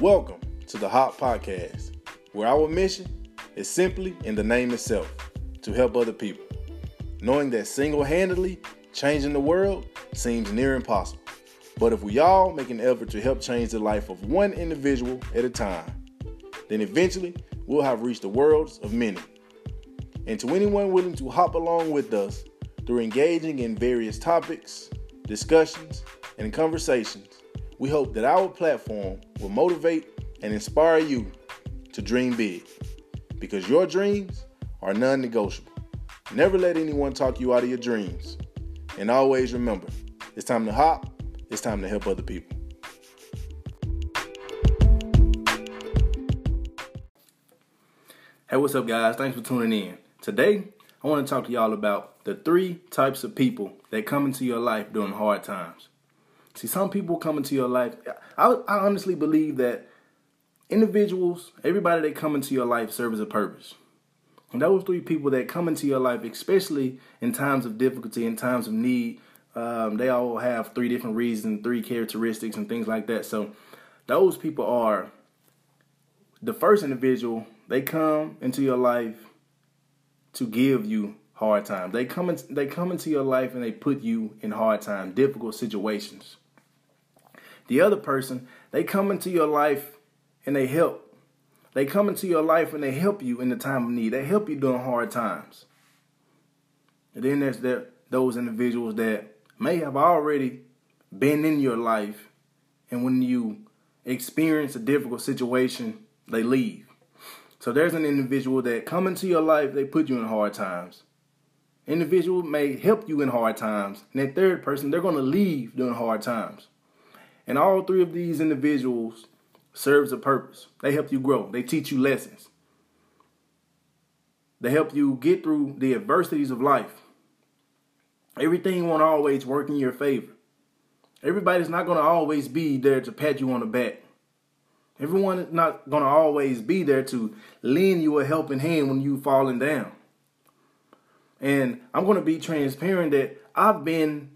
Welcome to the Hop Podcast, where our mission is simply in the name itself to help other people, knowing that single handedly changing the world seems near impossible. But if we all make an effort to help change the life of one individual at a time, then eventually we'll have reached the worlds of many. And to anyone willing to hop along with us through engaging in various topics, discussions, and conversations, we hope that our platform will motivate and inspire you to dream big because your dreams are non negotiable. Never let anyone talk you out of your dreams. And always remember it's time to hop, it's time to help other people. Hey, what's up, guys? Thanks for tuning in. Today, I want to talk to y'all about the three types of people that come into your life during hard times. See, some people come into your life. I, I honestly believe that individuals, everybody that come into your life serves a purpose. And those three people that come into your life, especially in times of difficulty, in times of need, um, they all have three different reasons, three characteristics, and things like that. So, those people are the first individual. They come into your life to give you hard times. They come in, they come into your life and they put you in hard times, difficult situations. The other person, they come into your life and they help. They come into your life and they help you in the time of need. They help you during hard times. And then there's there, those individuals that may have already been in your life, and when you experience a difficult situation, they leave. So there's an individual that come into your life, they put you in hard times. Individual may help you in hard times. And that third person, they're going to leave during hard times. And all three of these individuals serves a purpose. They help you grow. They teach you lessons. They help you get through the adversities of life. Everything won't always work in your favor. Everybody's not going to always be there to pat you on the back. Everyone is not going to always be there to lend you a helping hand when you're falling down. And I'm going to be transparent that I've been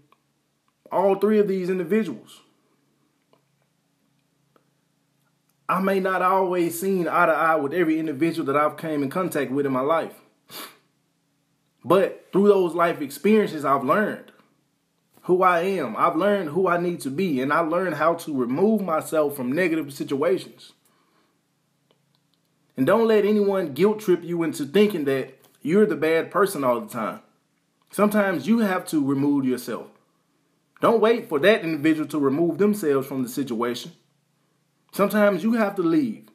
all three of these individuals. I may not always seen eye to eye with every individual that I've came in contact with in my life. But through those life experiences, I've learned who I am. I've learned who I need to be, and I learned how to remove myself from negative situations. And don't let anyone guilt trip you into thinking that you're the bad person all the time. Sometimes you have to remove yourself. Don't wait for that individual to remove themselves from the situation. Sometimes you have to leave.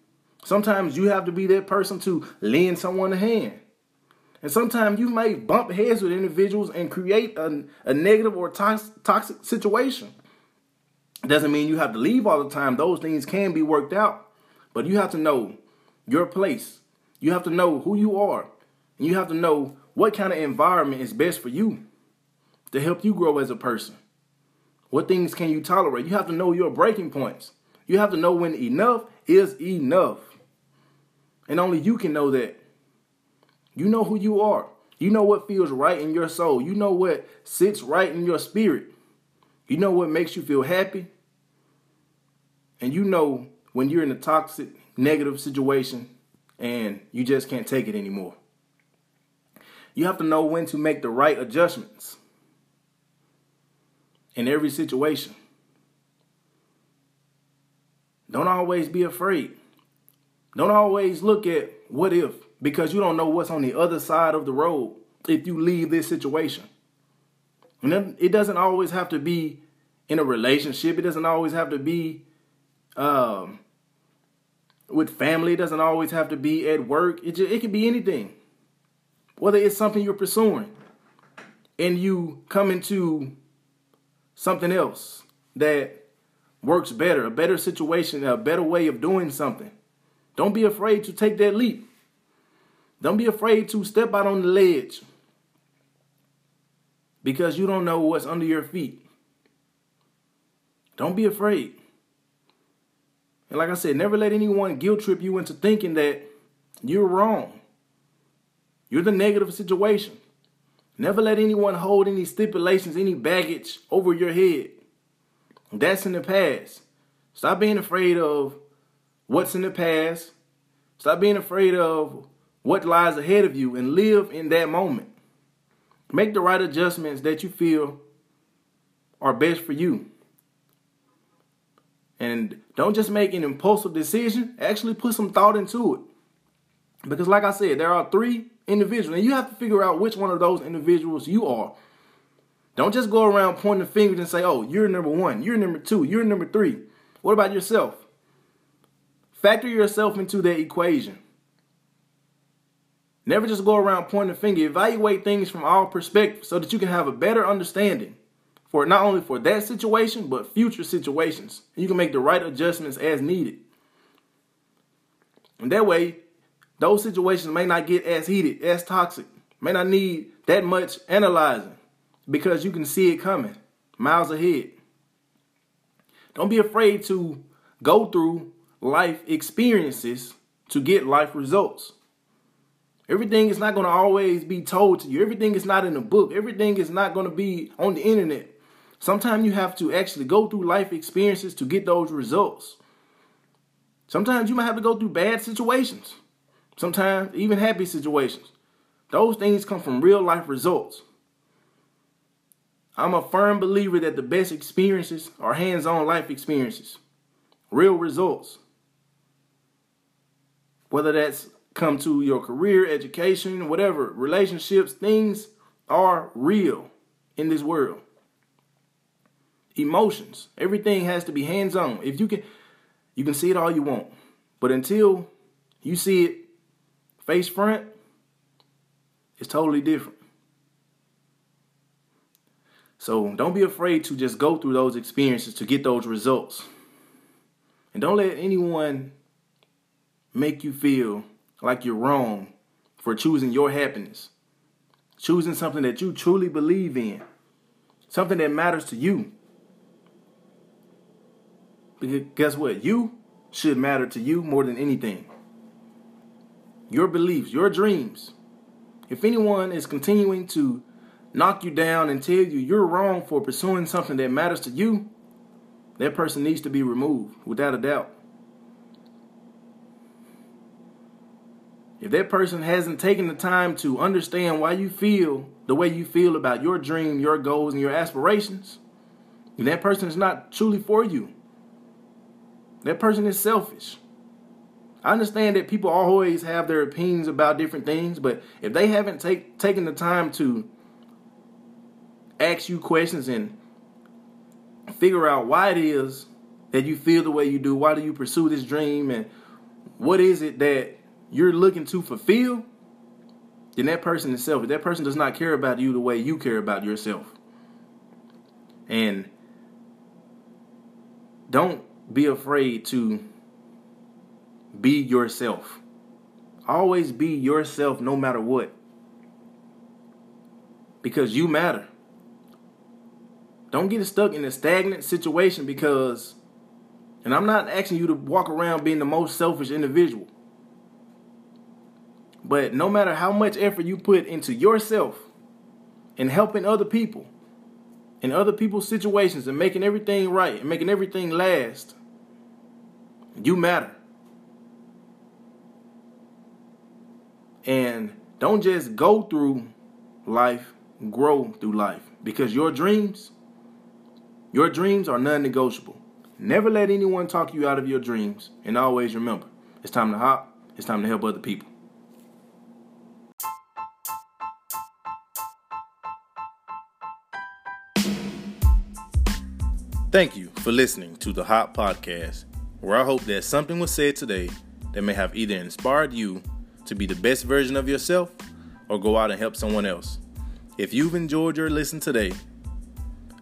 Sometimes you have to be that person to lend someone a hand. And sometimes you may bump heads with individuals and create a, a negative or toxic situation. Doesn't mean you have to leave all the time. Those things can be worked out. But you have to know your place. You have to know who you are. And you have to know what kind of environment is best for you to help you grow as a person. What things can you tolerate? You have to know your breaking points. You have to know when enough is enough. And only you can know that. You know who you are. You know what feels right in your soul. You know what sits right in your spirit. You know what makes you feel happy. And you know when you're in a toxic, negative situation and you just can't take it anymore. You have to know when to make the right adjustments in every situation. Don't always be afraid. Don't always look at what if because you don't know what's on the other side of the road if you leave this situation. And it doesn't always have to be in a relationship. It doesn't always have to be um, with family. It doesn't always have to be at work. It just, it can be anything. Whether it's something you're pursuing and you come into something else that works better, a better situation, a better way of doing something. Don't be afraid to take that leap. Don't be afraid to step out on the ledge because you don't know what's under your feet. Don't be afraid. And like I said, never let anyone guilt trip you into thinking that you're wrong. You're the negative situation. Never let anyone hold any stipulations, any baggage over your head. That's in the past. Stop being afraid of what's in the past. Stop being afraid of what lies ahead of you and live in that moment. Make the right adjustments that you feel are best for you. And don't just make an impulsive decision, actually put some thought into it. Because, like I said, there are three individuals, and you have to figure out which one of those individuals you are. Don't just go around pointing fingers and say, oh, you're number one, you're number two, you're number three. What about yourself? Factor yourself into that equation. Never just go around pointing a finger. Evaluate things from all perspectives so that you can have a better understanding for not only for that situation, but future situations. You can make the right adjustments as needed. And that way, those situations may not get as heated, as toxic, may not need that much analyzing because you can see it coming miles ahead. Don't be afraid to go through life experiences to get life results. Everything is not going to always be told to you. Everything is not in a book. Everything is not going to be on the internet. Sometimes you have to actually go through life experiences to get those results. Sometimes you might have to go through bad situations. Sometimes even happy situations. Those things come from real life results. I'm a firm believer that the best experiences are hands on life experiences, real results. Whether that's come to your career, education, whatever, relationships, things are real in this world. Emotions, everything has to be hands on. If you can, you can see it all you want, but until you see it face front, it's totally different. So don't be afraid to just go through those experiences to get those results. And don't let anyone make you feel like you're wrong for choosing your happiness, choosing something that you truly believe in, something that matters to you. Because guess what? You should matter to you more than anything. Your beliefs, your dreams. If anyone is continuing to knock you down and tell you you're wrong for pursuing something that matters to you, that person needs to be removed without a doubt. If that person hasn't taken the time to understand why you feel the way you feel about your dream, your goals, and your aspirations, then that person is not truly for you. That person is selfish. I understand that people always have their opinions about different things, but if they haven't take, taken the time to ask you questions and figure out why it is that you feel the way you do, why do you pursue this dream, and what is it that you're looking to fulfill, then that person is selfish. That person does not care about you the way you care about yourself. And don't be afraid to be yourself. Always be yourself no matter what. Because you matter. Don't get stuck in a stagnant situation because, and I'm not asking you to walk around being the most selfish individual. But no matter how much effort you put into yourself and helping other people in other people's situations and making everything right and making everything last, you matter. And don't just go through life, grow through life because your dreams, your dreams are non negotiable. Never let anyone talk you out of your dreams. And always remember, it's time to hop, it's time to help other people. Thank you for listening to the Hop Podcast, where I hope that something was said today that may have either inspired you to be the best version of yourself or go out and help someone else. If you've enjoyed your listen today,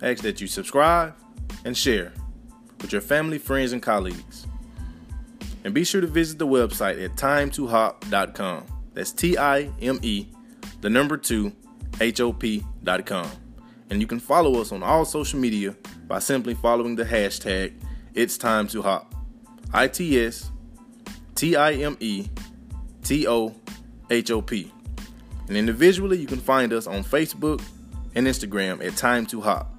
I ask that you subscribe and share with your family, friends, and colleagues. And be sure to visit the website at time2hop.com. That's T I M E, the number two, H O P.com. And you can follow us on all social media by simply following the hashtag It's Time to Hop. I T S T I M E T O H O P. And individually, you can find us on Facebook and Instagram at Time to Hop.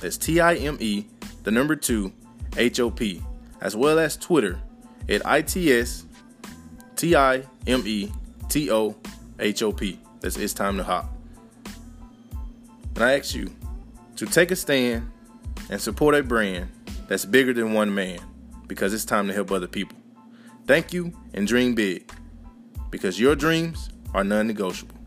That's T I M E, the number two, H O P, as well as Twitter at ITS T I M E T O H O P. That's It's Time to Hop. And I ask you to take a stand and support a brand that's bigger than one man because it's time to help other people. Thank you and dream big because your dreams are non negotiable.